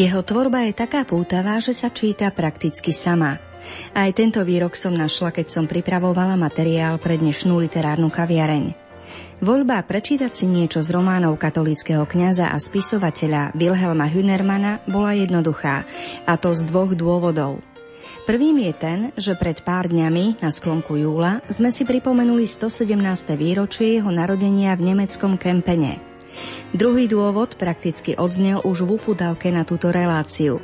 Jeho tvorba je taká pútavá, že sa číta prakticky sama. Aj tento výrok som našla, keď som pripravovala materiál pre dnešnú literárnu kaviareň. Voľba prečítať si niečo z románov katolického kňaza a spisovateľa Wilhelma Hünermana bola jednoduchá, a to z dvoch dôvodov. Prvým je ten, že pred pár dňami, na sklonku júla, sme si pripomenuli 117. výročie jeho narodenia v nemeckom Kempene – Druhý dôvod prakticky odznel už v upudavke na túto reláciu.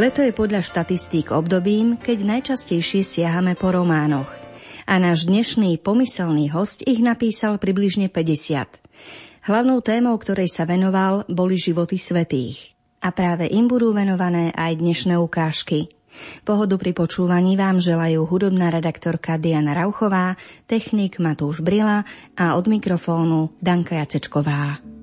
Leto je podľa štatistík obdobím, keď najčastejšie siahame po románoch. A náš dnešný pomyselný host ich napísal približne 50. Hlavnou témou, ktorej sa venoval, boli životy svetých. A práve im budú venované aj dnešné ukážky. Pohodu pri počúvaní vám želajú hudobná redaktorka Diana Rauchová, technik Matúš Brila a od mikrofónu Danka Jacečková.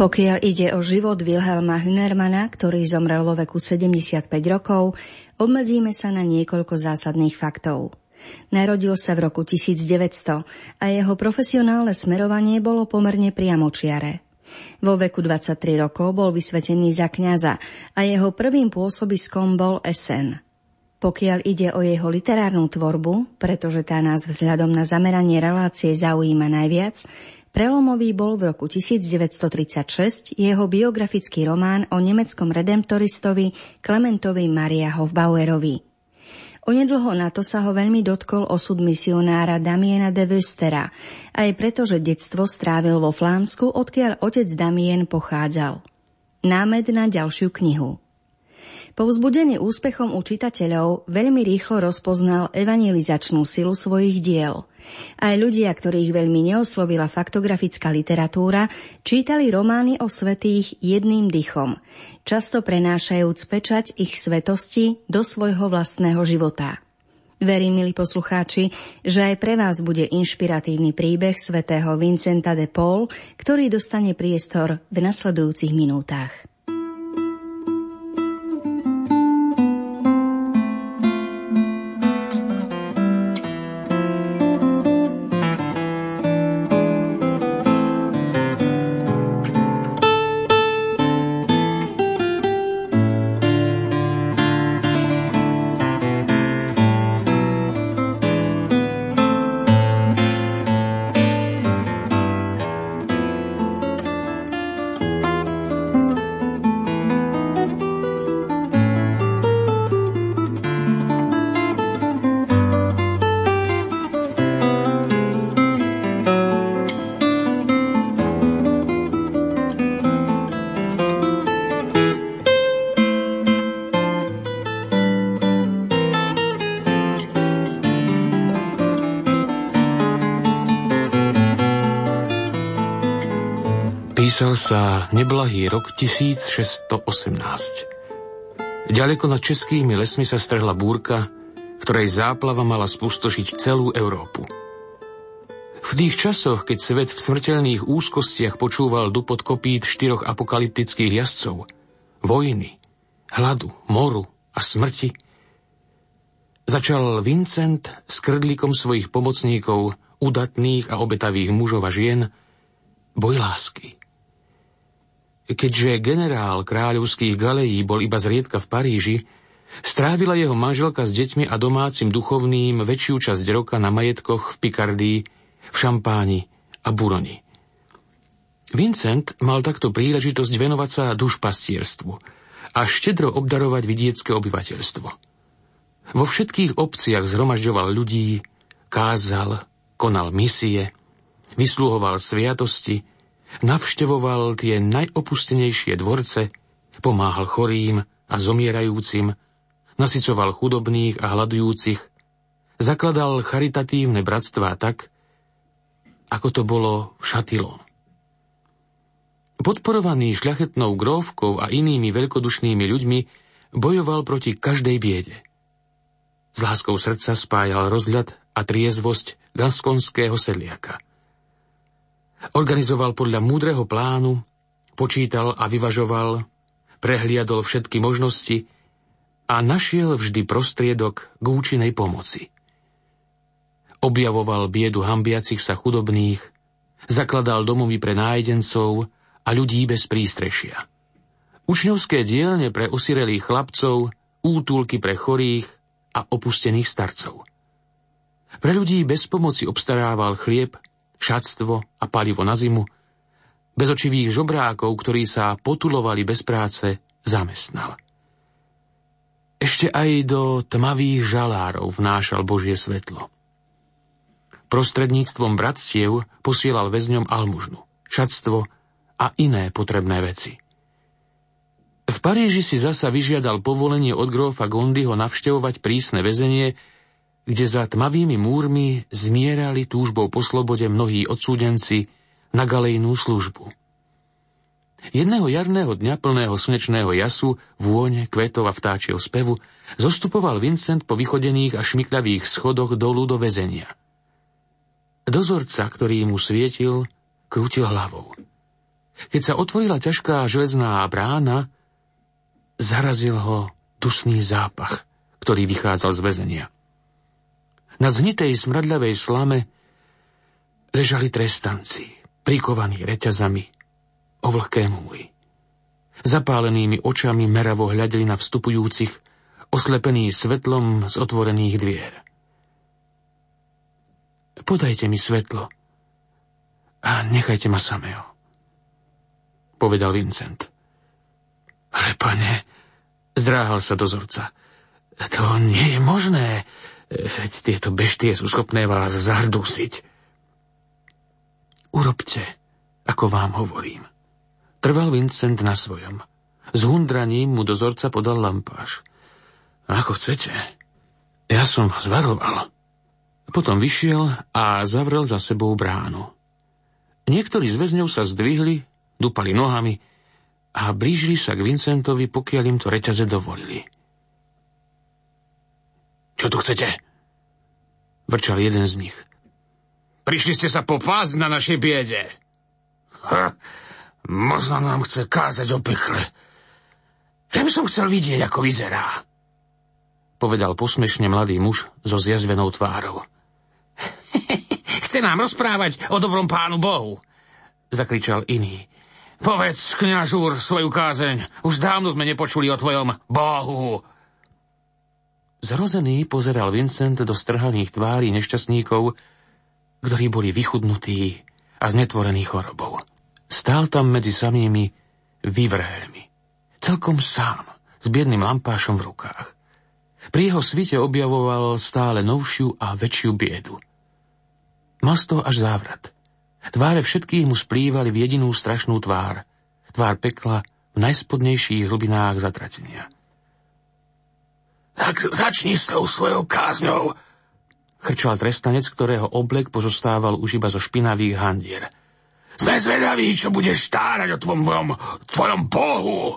Pokiaľ ide o život Wilhelma Hünermana, ktorý zomrel vo veku 75 rokov, obmedzíme sa na niekoľko zásadných faktov. Narodil sa v roku 1900 a jeho profesionálne smerovanie bolo pomerne priamočiare. Vo veku 23 rokov bol vysvetený za kňaza a jeho prvým pôsobiskom bol Essen. Pokiaľ ide o jeho literárnu tvorbu, pretože tá nás vzhľadom na zameranie relácie zaujíma najviac, Prelomový bol v roku 1936 jeho biografický román o nemeckom redemptoristovi Klementovi Maria Hofbauerovi. Onedlho na to sa ho veľmi dotkol osud misionára Damiena de Wüstera, aj preto, že detstvo strávil vo Flámsku, odkiaľ otec Damien pochádzal. Námed na ďalšiu knihu. Povzbudený úspechom u čitateľov veľmi rýchlo rozpoznal evangelizačnú silu svojich diel. Aj ľudia, ktorých veľmi neoslovila faktografická literatúra, čítali romány o svetých jedným dychom, často prenášajúc pečať ich svetosti do svojho vlastného života. Verím, milí poslucháči, že aj pre vás bude inšpiratívny príbeh svätého Vincenta de Paul, ktorý dostane priestor v nasledujúcich minútach. Blížil sa neblahý rok 1618. Ďaleko nad českými lesmi sa strhla búrka, ktorej záplava mala spustošiť celú Európu. V tých časoch, keď svet v smrteľných úzkostiach počúval dupot kopít štyroch apokalyptických jazdcov, vojny, hladu, moru a smrti, začal Vincent s krdlikom svojich pomocníkov, udatných a obetavých mužov a žien, boj lásky. Keďže generál kráľovských galejí bol iba zriedka v Paríži, strávila jeho manželka s deťmi a domácim duchovným väčšiu časť roka na majetkoch v Pikardii, v Šampáni a Buroni. Vincent mal takto príležitosť venovať sa dušpastierstvu a štedro obdarovať vidiecké obyvateľstvo. Vo všetkých obciach zhromažďoval ľudí, kázal, konal misie, vysluhoval sviatosti, Navštevoval tie najopustenejšie dvorce, pomáhal chorým a zomierajúcim, nasycoval chudobných a hľadujúcich, zakladal charitatívne bratstvá tak, ako to bolo v Šatilon. Podporovaný šľachetnou gróvkou a inými veľkodušnými ľuďmi, bojoval proti každej biede. S láskou srdca spájal rozhľad a triezvosť gaskonského sedliaka – Organizoval podľa múdreho plánu, počítal a vyvažoval, prehliadol všetky možnosti a našiel vždy prostriedok k účinnej pomoci. Objavoval biedu hambiacich sa chudobných, zakladal domovy pre nájdencov a ľudí bez prístrešia. Učňovské dielne pre osirelých chlapcov, útulky pre chorých a opustených starcov. Pre ľudí bez pomoci obstarával chlieb šatstvo a palivo na zimu, bezočivých žobrákov, ktorí sa potulovali bez práce, zamestnal. Ešte aj do tmavých žalárov vnášal Božie svetlo. Prostredníctvom bratstiev posielal väzňom almužnu, šatstvo a iné potrebné veci. V Paríži si zasa vyžiadal povolenie od grófa Gondyho navštevovať prísne väzenie, kde za tmavými múrmi zmierali túžbou po slobode mnohí odsúdenci na galejnú službu. Jedného jarného dňa plného slnečného jasu, vône, kvetov a vtáčieho spevu zostupoval Vincent po vychodených a šmikľavých schodoch dolu do väzenia. Dozorca, ktorý mu svietil, krútil hlavou. Keď sa otvorila ťažká železná brána, zarazil ho dusný zápach, ktorý vychádzal z väzenia. Na zhnitej smradľavej slame ležali trestanci, prikovaní reťazami o vlhké múry. Zapálenými očami meravo hľadili na vstupujúcich, oslepení svetlom z otvorených dvier. Podajte mi svetlo a nechajte ma samého, povedal Vincent. Ale pane, zdráhal sa dozorca, to nie je možné. Veď tieto beštie sú schopné vás zardúsiť. Urobte, ako vám hovorím. Trval Vincent na svojom. S hundraním mu dozorca podal lampáš. Ako chcete. Ja som vás varoval. Potom vyšiel a zavrel za sebou bránu. Niektorí z väzňov sa zdvihli, dupali nohami a blížili sa k Vincentovi, pokiaľ im to reťaze dovolili. Čo tu chcete? Vrčal jeden z nich. Prišli ste sa popásť na našej biede. Ha, možno nám chce kázať o pekle. Ja by som chcel vidieť, ako vyzerá. Povedal posmešne mladý muž so zjazvenou tvárou. Chce nám rozprávať o dobrom pánu Bohu, zakričal iný. Povedz, kňažúr, svoju kázeň. Už dávno sme nepočuli o tvojom Bohu. Zrozený pozeral Vincent do strhaných tvári nešťastníkov, ktorí boli vychudnutí a znetvorení chorobou. Stál tam medzi samými vyvrhelmi. Celkom sám, s biedným lampášom v rukách. Pri jeho svite objavoval stále novšiu a väčšiu biedu. Mal z toho až závrat. Tváre všetkých mu splývali v jedinú strašnú tvár. Tvár pekla v najspodnejších hlbinách zatratenia. Tak začni s tou svojou kázňou, krčal trestanec, ktorého oblek pozostával už iba zo špinavých handier. Sme zvedaví, čo budeš stárať o tvojom, tvojom bohu.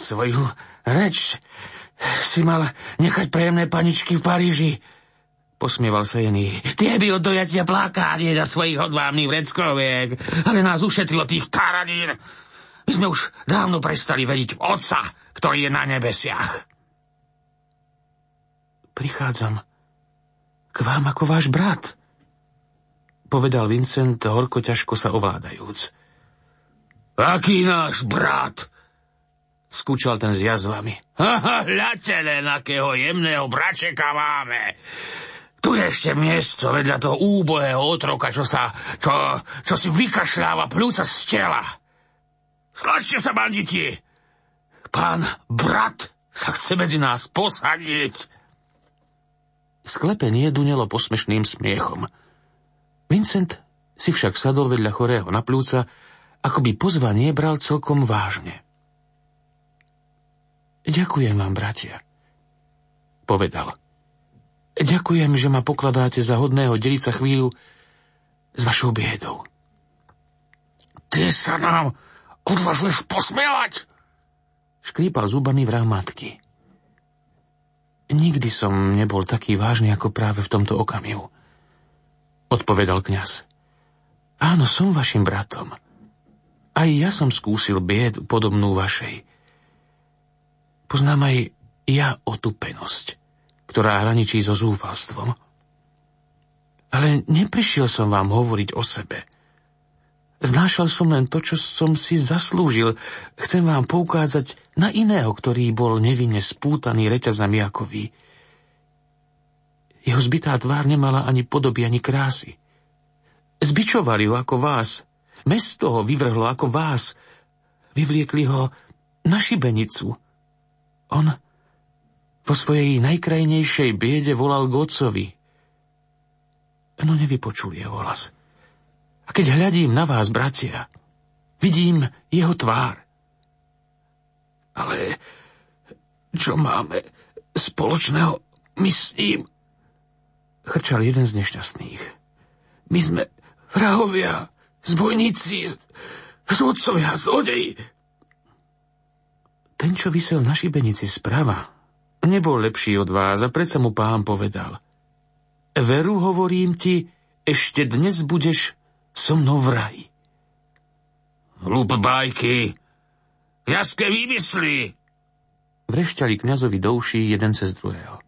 Svoju reč si mal nechať prejemné paničky v Paríži. Posmieval sa Jený. Tie by od dojatia plakánie na svojich odvámnych vreckoviek, ale nás ušetrilo tých taradín. My sme už dávno prestali vedieť v Otca, ktorý je na nebesiach. Prichádzam k vám ako váš brat, povedal Vincent horko ťažko sa ovládajúc. Aký náš brat? skúčal ten s jazvami. Hľadte len, akého jemného bračeka máme. Tu je ešte miesto vedľa toho úbohého otroka, čo sa, čo, čo si vykašľáva plúca z tela. Slačte sa, banditi! Pán brat sa chce medzi nás posadiť. Sklepenie dunelo posmešným smiechom. Vincent si však sadol vedľa chorého na plúca, ako by pozvanie bral celkom vážne. Ďakujem vám, bratia, povedal. Ďakujem, že ma pokladáte za hodného deliť sa chvíľu s vašou biedou. Ty sa nám odvažuješ posmievať? Škrípal zubami vrah matky. Nikdy som nebol taký vážny ako práve v tomto okamihu, odpovedal kňaz. Áno, som vašim bratom. Aj ja som skúsil biedu podobnú vašej. Poznám aj ja otupenosť, ktorá hraničí so zúfalstvom. Ale neprišiel som vám hovoriť o sebe. Znášal som len to, čo som si zaslúžil. Chcem vám poukázať na iného, ktorý bol nevinne spútaný reťazami ako vy. Jeho zbytá tvár nemala ani podoby, ani krásy. Zbičovali ho ako vás. Mesto ho vyvrhlo ako vás. Vyvliekli ho na šibenicu – on vo svojej najkrajnejšej biede volal Gocovi. No nevypočul jeho hlas. A keď hľadím na vás, bratia, vidím jeho tvár. Ale čo máme spoločného my s? Chrčal jeden z nešťastných. My sme vrahovia, zbojníci, zvodcovia, zlodeji. Ten, čo vysel na šibenici sprava, nebol lepší od vás a predsa mu pán povedal. Veru, hovorím ti, ešte dnes budeš so mnou v raji. Hlúpe bajky, jaské vymysly. Vrešťali kňazovi do uší jeden cez druhého.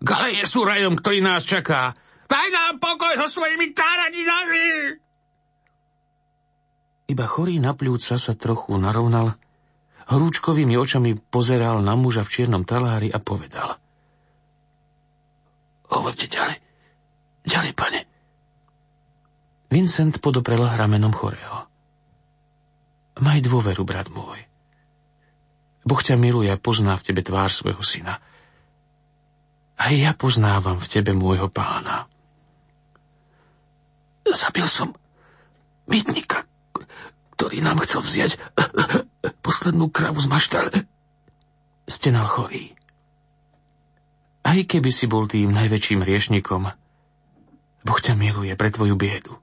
Galeje sú rajom, ktorý nás čaká. Daj nám pokoj so svojimi táradinami! Iba chorý na pľúca sa trochu narovnal Horúčkovými očami pozeral na muža v čiernom talári a povedal. Hovorte ďalej. Ďalej, pane. Vincent podoprel ramenom chorého. Maj dôveru, brat môj. Boh ťa miluje a pozná v tebe tvár svojho syna. A ja poznávam v tebe môjho pána. Zabil som mytnika, ktorý nám chcel vziať poslednú kravu z maštale. Stenal chorý. Aj keby si bol tým najväčším riešnikom, Boh ťa miluje pre tvoju biedu.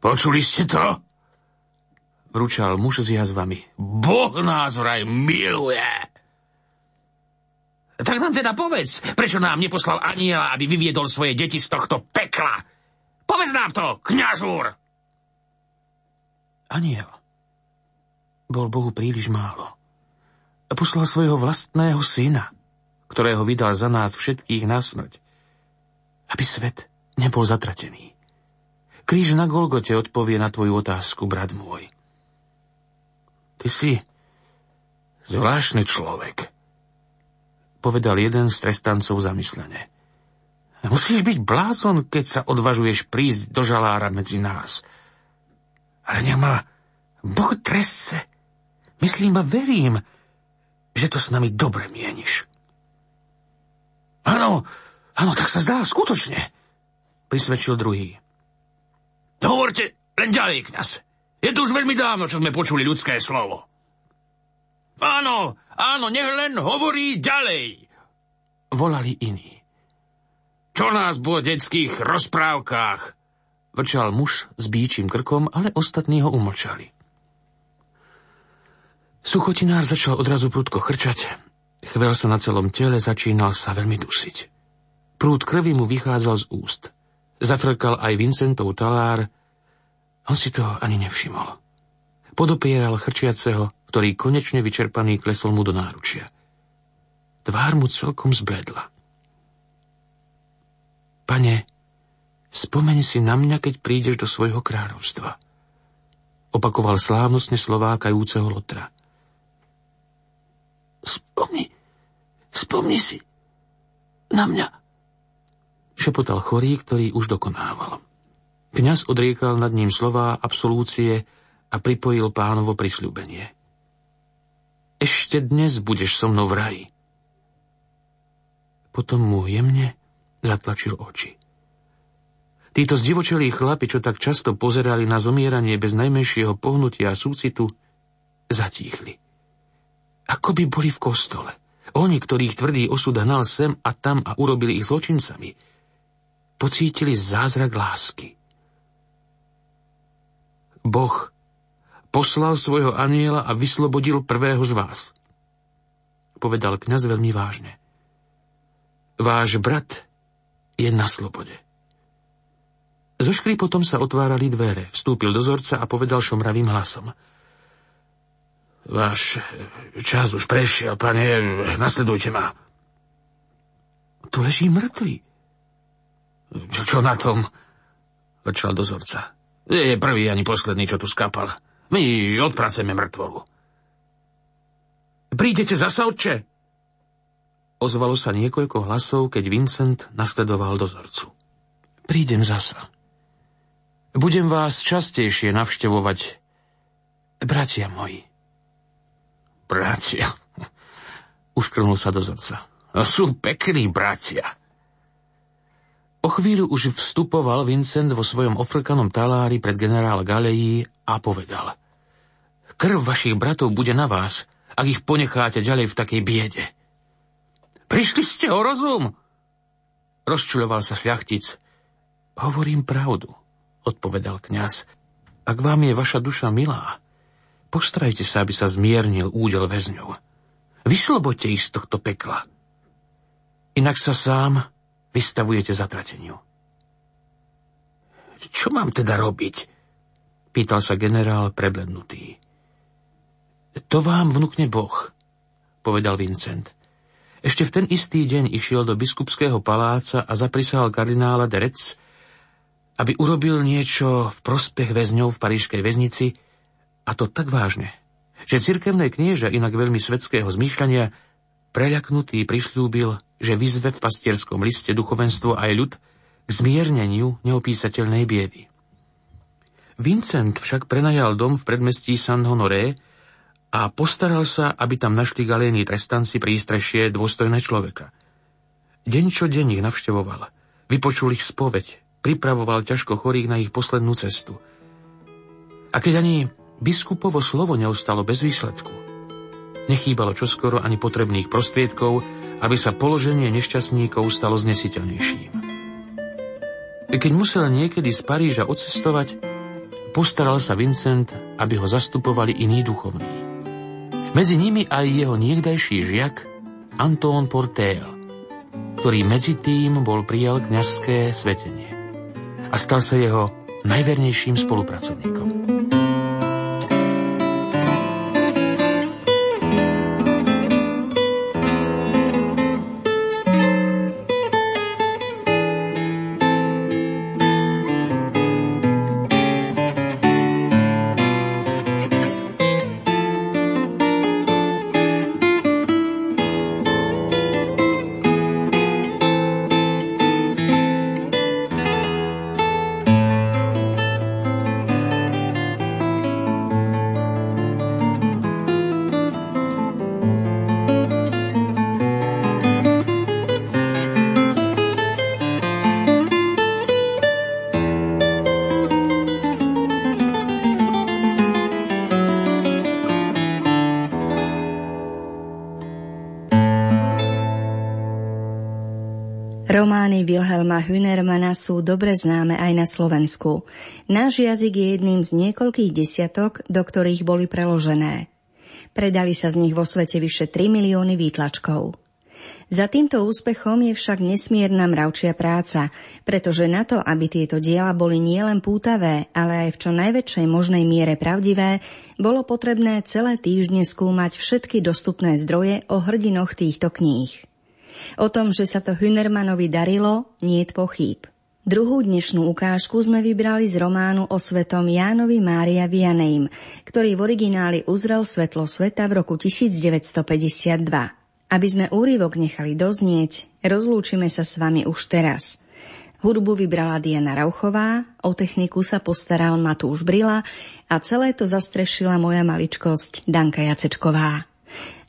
Počuli ste to? Vručal muž s jazvami. Boh nás vraj miluje. Tak nám teda povedz, prečo nám neposlal aniela, aby vyviedol svoje deti z tohto pekla. Povedz nám to, kňažúr! Aniel bol Bohu príliš málo. Poslal svojho vlastného syna, ktorého vydal za nás všetkých na smrť, aby svet nebol zatratený. Kríž na Golgote odpovie na tvoju otázku, brat môj. Ty si zvláštny človek, povedal jeden z trestancov zamyslene. Musíš byť blázon, keď sa odvažuješ prísť do žalára medzi nás. Ale nemá Boh trese Myslím a verím, že to s nami dobre mieniš. Áno, áno, tak sa zdá, skutočne, prisvedčil druhý. Hovorte len ďalej, kňaz. Je to už veľmi dávno, čo sme počuli ľudské slovo. Áno, áno, nech len hovorí ďalej. Volali iní. Čo nás v detských rozprávkach? Vrčal muž s bíčím krkom, ale ostatní ho umlčali. Suchotinár začal odrazu prudko chrčať. Chvel sa na celom tele, začínal sa veľmi dusiť. Prúd krvi mu vychádzal z úst. Zafrkal aj Vincentov talár. On si to ani nevšimol. Podopieral chrčiaceho, ktorý konečne vyčerpaný klesol mu do náručia. Tvár mu celkom zbledla. Pane, spomeň si na mňa, keď prídeš do svojho kráľovstva. Opakoval slávnostne slová kajúceho Lotra. Spomni, spomni si na mňa. Šepotal chorý, ktorý už dokonával. Kňaz odriekal nad ním slová absolúcie a pripojil pánovo prisľúbenie. Ešte dnes budeš so mnou v raji. Potom mu jemne zatlačil oči. Títo zdivočelí chlapi, čo tak často pozerali na zomieranie bez najmenšieho pohnutia a súcitu, zatíchli. Ako by boli v kostole. Oni, ktorých tvrdý osud hnal sem a tam a urobili ich zločincami, pocítili zázrak lásky. Boh poslal svojho aniela a vyslobodil prvého z vás. Povedal kňaz veľmi vážne. Váš brat je na slobode. Zo potom sa otvárali dvere. Vstúpil dozorca a povedal šomravým hlasom. Váš čas už prešiel, pane, nasledujte ma. Tu leží mŕtvy. Čo, čo na tom? Vrčal dozorca. Nie je prvý ani posledný, čo tu skapal. My odpracujeme mŕtvolu. Prídete zasa, otče? Ozvalo sa niekoľko hlasov, keď Vincent nasledoval dozorcu. Prídem zasa. Budem vás častejšie navštevovať, bratia moji. Bratia? Uškrnul sa dozorca. Sú pekní bratia. O chvíľu už vstupoval Vincent vo svojom ofrkanom talári pred generál Galejí a povedal. Krv vašich bratov bude na vás, ak ich ponecháte ďalej v takej biede. Prišli ste o rozum? Rozčuloval sa šľachtic. Hovorím pravdu, odpovedal kňaz. Ak vám je vaša duša milá, postarajte sa, aby sa zmiernil údel väzňov. Vyslobodte ich z tohto pekla. Inak sa sám vystavujete zatrateniu. Čo mám teda robiť? Pýtal sa generál preblednutý. To vám vnúkne Boh, povedal Vincent. Ešte v ten istý deň išiel do biskupského paláca a zaprisahal kardinála Derec, aby urobil niečo v prospech väzňov v parížskej väznici, a to tak vážne, že cirkevné knieža inak veľmi svetského zmýšľania preľaknutý prišľúbil, že vyzve v pastierskom liste duchovenstvo aj ľud k zmierneniu neopísateľnej biedy. Vincent však prenajal dom v predmestí San Honoré a postaral sa, aby tam našli galéni trestanci prístrešie dôstojné človeka. Deň čo deň ich navštevoval, vypočul ich spoveď, pripravoval ťažko chorých na ich poslednú cestu. A keď ani biskupovo slovo neustalo bez výsledku, nechýbalo čoskoro ani potrebných prostriedkov, aby sa položenie nešťastníkov stalo znesiteľnejším. Keď musel niekedy z Paríža odcestovať, Postaral sa Vincent, aby ho zastupovali iní duchovní. Medzi nimi aj jeho niekdajší žiak Antón Portél, ktorý medzi tým bol prijal kňazské svetenie a stal sa jeho najvernejším spolupracovníkom. Hünermana sú dobre známe aj na Slovensku. Náš jazyk je jedným z niekoľkých desiatok, do ktorých boli preložené. Predali sa z nich vo svete vyše 3 milióny výtlačkov. Za týmto úspechom je však nesmierna mravčia práca, pretože na to, aby tieto diela boli nielen pútavé, ale aj v čo najväčšej možnej miere pravdivé, bolo potrebné celé týždne skúmať všetky dostupné zdroje o hrdinoch týchto kníh. O tom, že sa to Hünermanovi darilo, nie je pochýb. Druhú dnešnú ukážku sme vybrali z románu o svetom Jánovi Mária Vianeim, ktorý v origináli uzrel svetlo sveta v roku 1952. Aby sme úryvok nechali doznieť, rozlúčime sa s vami už teraz. Hudbu vybrala Diana Rauchová, o techniku sa postaral Matúš Brila a celé to zastrešila moja maličkosť Danka Jacečková.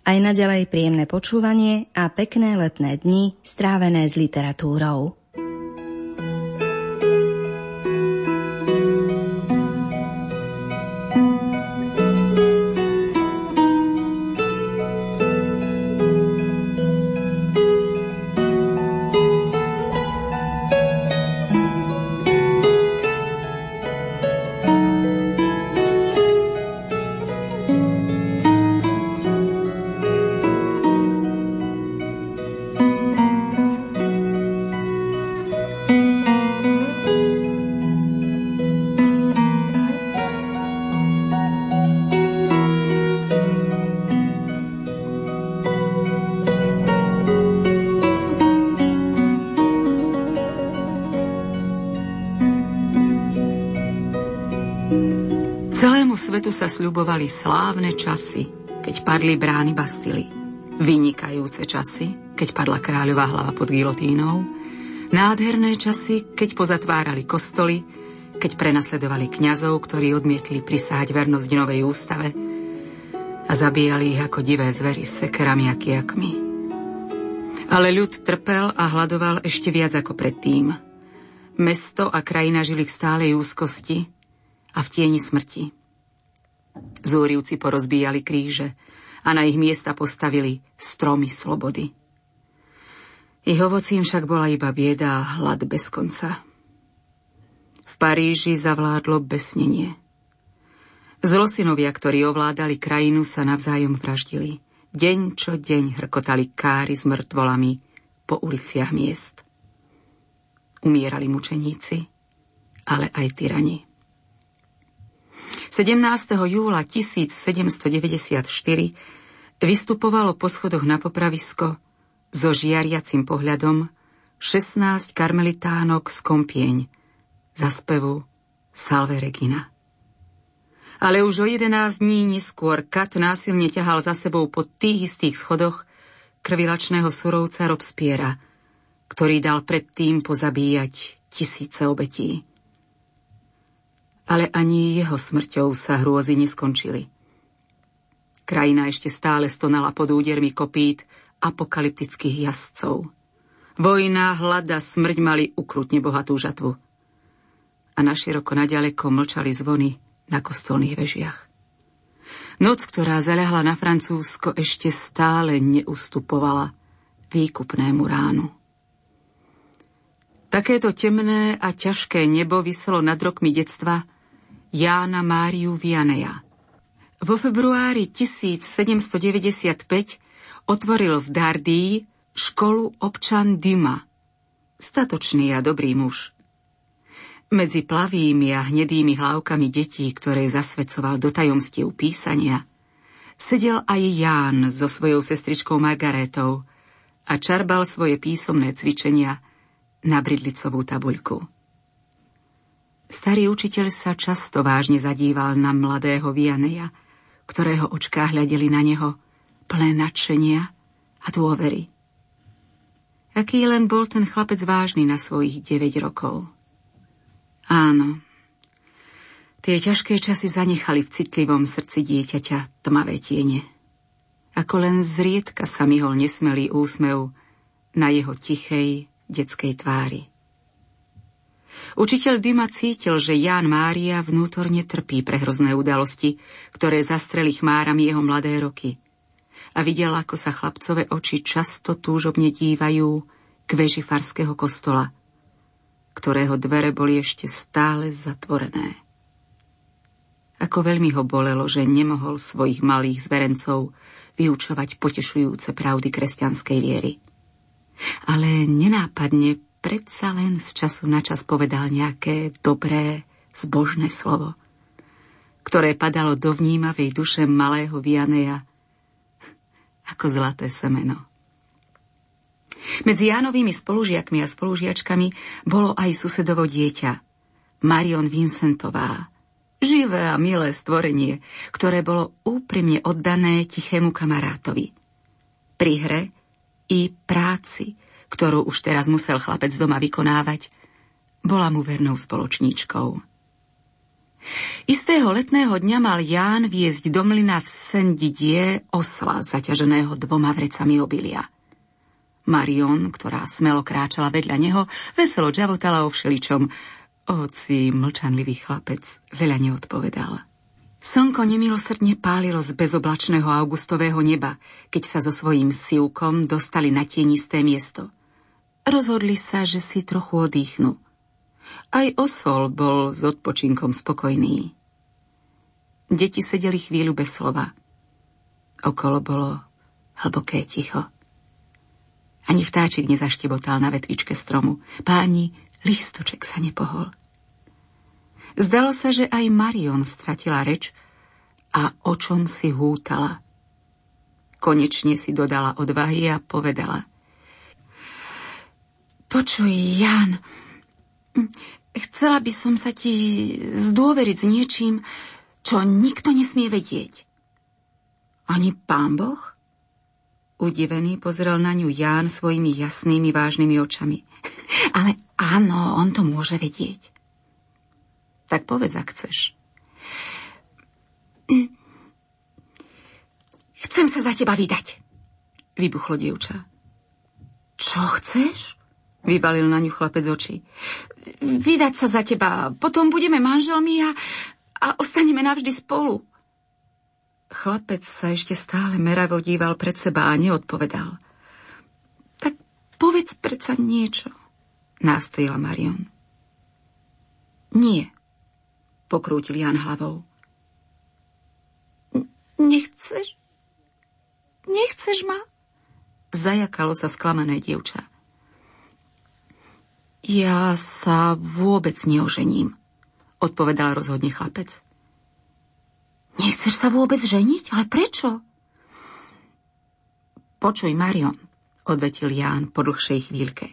Aj naďalej príjemné počúvanie a pekné letné dni strávené s literatúrou. Sa sľubovali slávne časy, keď padli brány Bastily. Vynikajúce časy, keď padla kráľová hlava pod gilotínou. Nádherné časy, keď pozatvárali kostoly, keď prenasledovali kňazov, ktorí odmietli prisáhať vernosť novej ústave a zabíjali ich ako divé zvery s sekerami a kiakmi. Ale ľud trpel a hľadoval ešte viac ako predtým. Mesto a krajina žili v stálej úzkosti a v tieni smrti. Zúrivci porozbíjali kríže a na ich miesta postavili stromy slobody. Ich ovocím však bola iba bieda a hlad bez konca. V Paríži zavládlo besnenie. Zlosinovia, ktorí ovládali krajinu, sa navzájom vraždili. Deň čo deň hrkotali káry s mŕtvolami po uliciach miest. Umierali mučeníci, ale aj tyrani. 17. júla 1794 vystupovalo po schodoch na popravisko so žiariacim pohľadom 16 karmelitánok z Kompieň za spevu Salve Regina. Ale už o 11 dní neskôr Kat násilne ťahal za sebou po tých istých schodoch krvilačného surovca Robspiera, ktorý dal predtým pozabíjať tisíce obetí ale ani jeho smrťou sa hrôzy neskončili. Krajina ešte stále stonala pod údermi kopít apokalyptických jazdcov. Vojna, hlada, smrť mali ukrutne bohatú žatvu. A naširoko naďaleko mlčali zvony na kostolných vežiach. Noc, ktorá zaľahla na Francúzsko, ešte stále neustupovala výkupnému ránu. Takéto temné a ťažké nebo vyselo nad rokmi detstva Jána Máriu Vianeja. Vo februári 1795 otvoril v Dardii školu občan Dima. Statočný a dobrý muž. Medzi plavými a hnedými hlávkami detí, ktoré zasvedcoval do tajomstiev písania, sedel aj Ján so svojou sestričkou Margaretou a čarbal svoje písomné cvičenia na bridlicovú tabuľku. Starý učiteľ sa často vážne zadíval na mladého Vianeja, ktorého očká hľadeli na neho plné nadšenia a dôvery. Aký len bol ten chlapec vážny na svojich 9 rokov. Áno, tie ťažké časy zanechali v citlivom srdci dieťaťa tmavé tiene. Ako len zriedka sa myhol nesmelý úsmev na jeho tichej detskej tvári. Učiteľ Dima cítil, že Ján Mária vnútorne trpí pre hrozné udalosti, ktoré zastreli chmárami jeho mladé roky. A videl, ako sa chlapcové oči často túžobne dívajú k veži farského kostola, ktorého dvere boli ešte stále zatvorené. Ako veľmi ho bolelo, že nemohol svojich malých zverencov vyučovať potešujúce pravdy kresťanskej viery. Ale nenápadne predsa len z času na čas povedal nejaké dobré, zbožné slovo, ktoré padalo do vnímavej duše malého Vianeja ako zlaté semeno. Medzi Jánovými spolužiakmi a spolužiačkami bolo aj susedovo dieťa, Marion Vincentová, Živé a milé stvorenie, ktoré bolo úprimne oddané tichému kamarátovi. Pri hre i práci, ktorú už teraz musel chlapec doma vykonávať, bola mu vernou spoločníčkou. Istého letného dňa mal Ján viesť do mlyna v Sendidie osla zaťaženého dvoma vrecami obilia. Marion, ktorá smelo kráčala vedľa neho, veselo džavotala o všeličom, Oci, mlčanlivý chlapec, veľa neodpovedal. Slnko nemilosrdne pálilo z bezoblačného augustového neba, keď sa so svojím sivkom dostali na tienisté miesto. Rozhodli sa, že si trochu odýchnu. Aj osol bol s odpočinkom spokojný. Deti sedeli chvíľu bez slova. Okolo bolo hlboké ticho. Ani vtáčik nezaštebotal na vetvičke stromu. Páni Lístoček sa nepohol. Zdalo sa, že aj Marion stratila reč a o čom si hútala. Konečne si dodala odvahy a povedala. Počuj, Jan, chcela by som sa ti zdôveriť s niečím, čo nikto nesmie vedieť. Ani pán Boh? Udivený pozrel na ňu Ján svojimi jasnými, vážnymi očami. Ale áno, on to môže vedieť. Tak povedz, ak chceš. Chcem sa za teba vydať, vybuchlo dievča. Čo chceš? Vyvalil na ňu chlapec oči. Vydať sa za teba, potom budeme manželmi a, a ostaneme navždy spolu. Chlapec sa ešte stále meravo díval pred seba a neodpovedal. Tak povedz predsa niečo, nástojila Marion. Nie, pokrútil Jan hlavou. Nechceš? Nechceš ma? Zajakalo sa sklamané dievča. Ja sa vôbec neožením, odpovedal rozhodne chlapec. Nechceš sa vôbec ženiť? Ale prečo? Počuj, Marion, odvetil Ján po dlhšej chvíľke.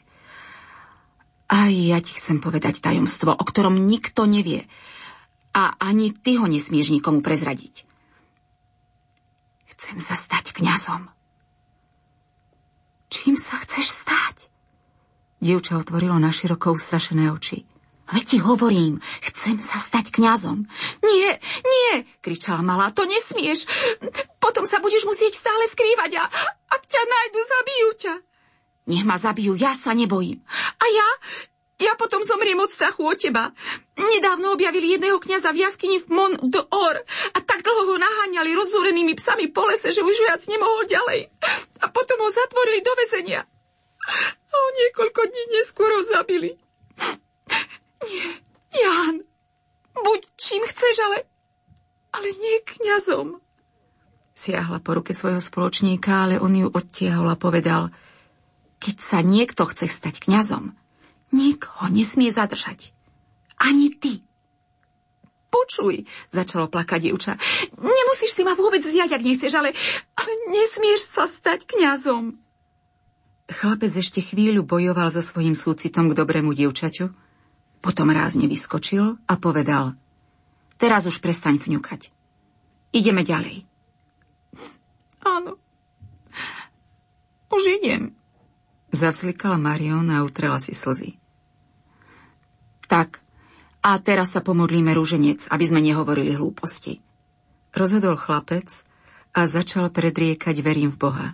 A ja ti chcem povedať tajomstvo, o ktorom nikto nevie. A ani ty ho nesmieš nikomu prezradiť. Chcem sa stať kňazom. Čím sa chceš stať? Dievča otvorilo naširoko ustrašené oči. Veď ti hovorím, chcem sa stať kňazom. Nie, nie, kričala malá, to nesmieš. Potom sa budeš musieť stále skrývať a ak ťa nájdu, zabijú ťa. Nech ma zabijú, ja sa nebojím. A ja, ja potom zomriem od strachu od teba. Nedávno objavili jedného kňaza v jaskyni v Mont d'Or a tak dlho ho naháňali rozzúrenými psami po lese, že už viac nemohol ďalej. A potom ho zatvorili do väzenia. A o niekoľko dní neskôr ho zabili. Nie, Jan, buď čím chceš, ale, ale nie kňazom. Siahla po ruke svojho spoločníka, ale on ju odtiahol a povedal, keď sa niekto chce stať kňazom, nik ho nesmie zadržať. Ani ty. Počuj, začalo plakať dievča. Nemusíš si ma vôbec zjať, ak nechceš, ale, ale nesmieš sa stať kňazom. Chlapec ešte chvíľu bojoval so svojím súcitom k dobrému dievčaťu, potom rázne vyskočil a povedal Teraz už prestaň vňukať. Ideme ďalej. Áno. Už idem. Zavzlikala Marion a utrela si slzy. Tak, a teraz sa pomodlíme rúženec, aby sme nehovorili hlúposti. Rozhodol chlapec a začal predriekať verím v Boha.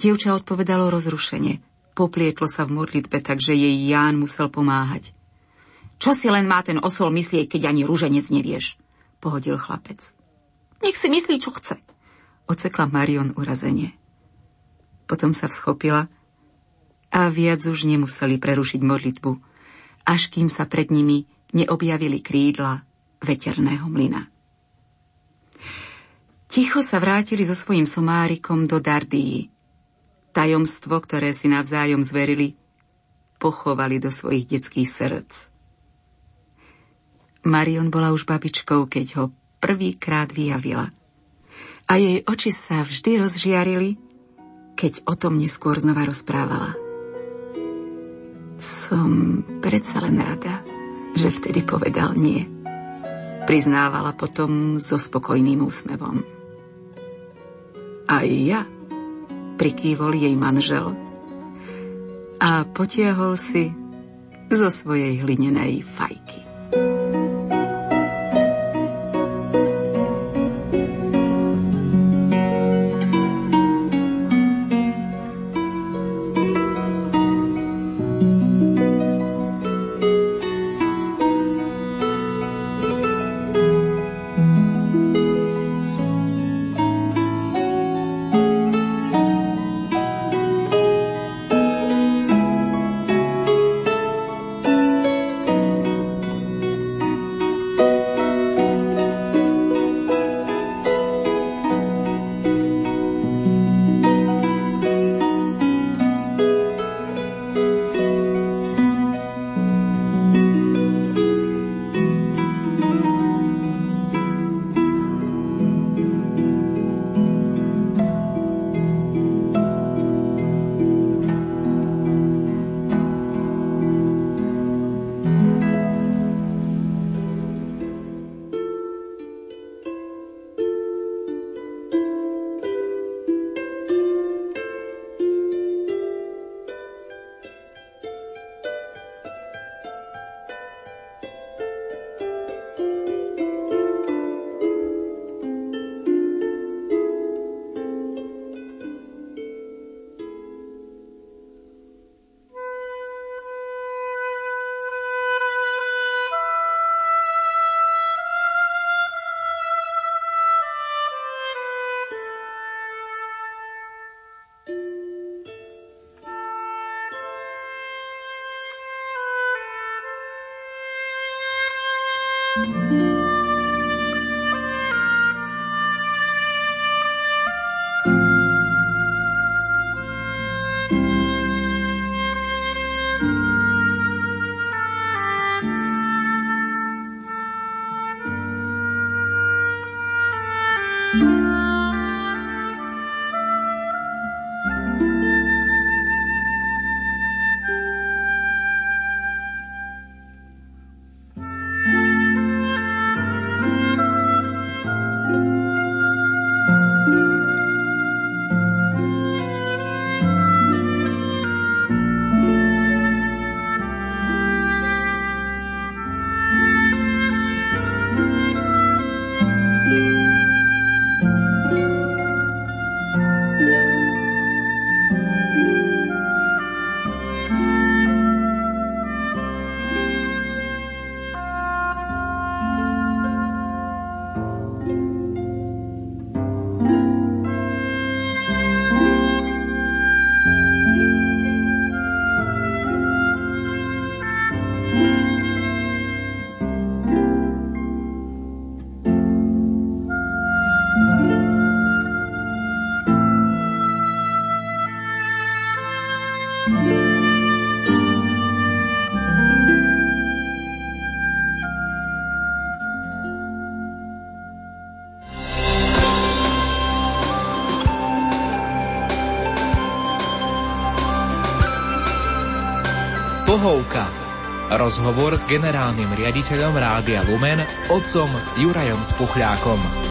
Dievča odpovedalo rozrušene. Poplietlo sa v modlitbe, takže jej Ján musel pomáhať. Čo si len má ten osol myslieť, keď ani rúženec nevieš? Pohodil chlapec. Nech si myslí, čo chce. Ocekla Marion urazenie. Potom sa vschopila a viac už nemuseli prerušiť modlitbu, až kým sa pred nimi neobjavili krídla veterného mlyna. Ticho sa vrátili so svojím somárikom do Dardii. Tajomstvo, ktoré si navzájom zverili, pochovali do svojich detských srdc. Marion bola už babičkou, keď ho prvýkrát vyjavila. A jej oči sa vždy rozžiarili, keď o tom neskôr znova rozprávala. Som predsa len rada, že vtedy povedal nie. Priznávala potom so spokojným úsmevom. Aj ja, prikývol jej manžel a potiahol si zo svojej hlinenej fajky. Rozhovor s generálnym riaditeľom Rádia Lumen, otcom Jurajom Spuchľákom.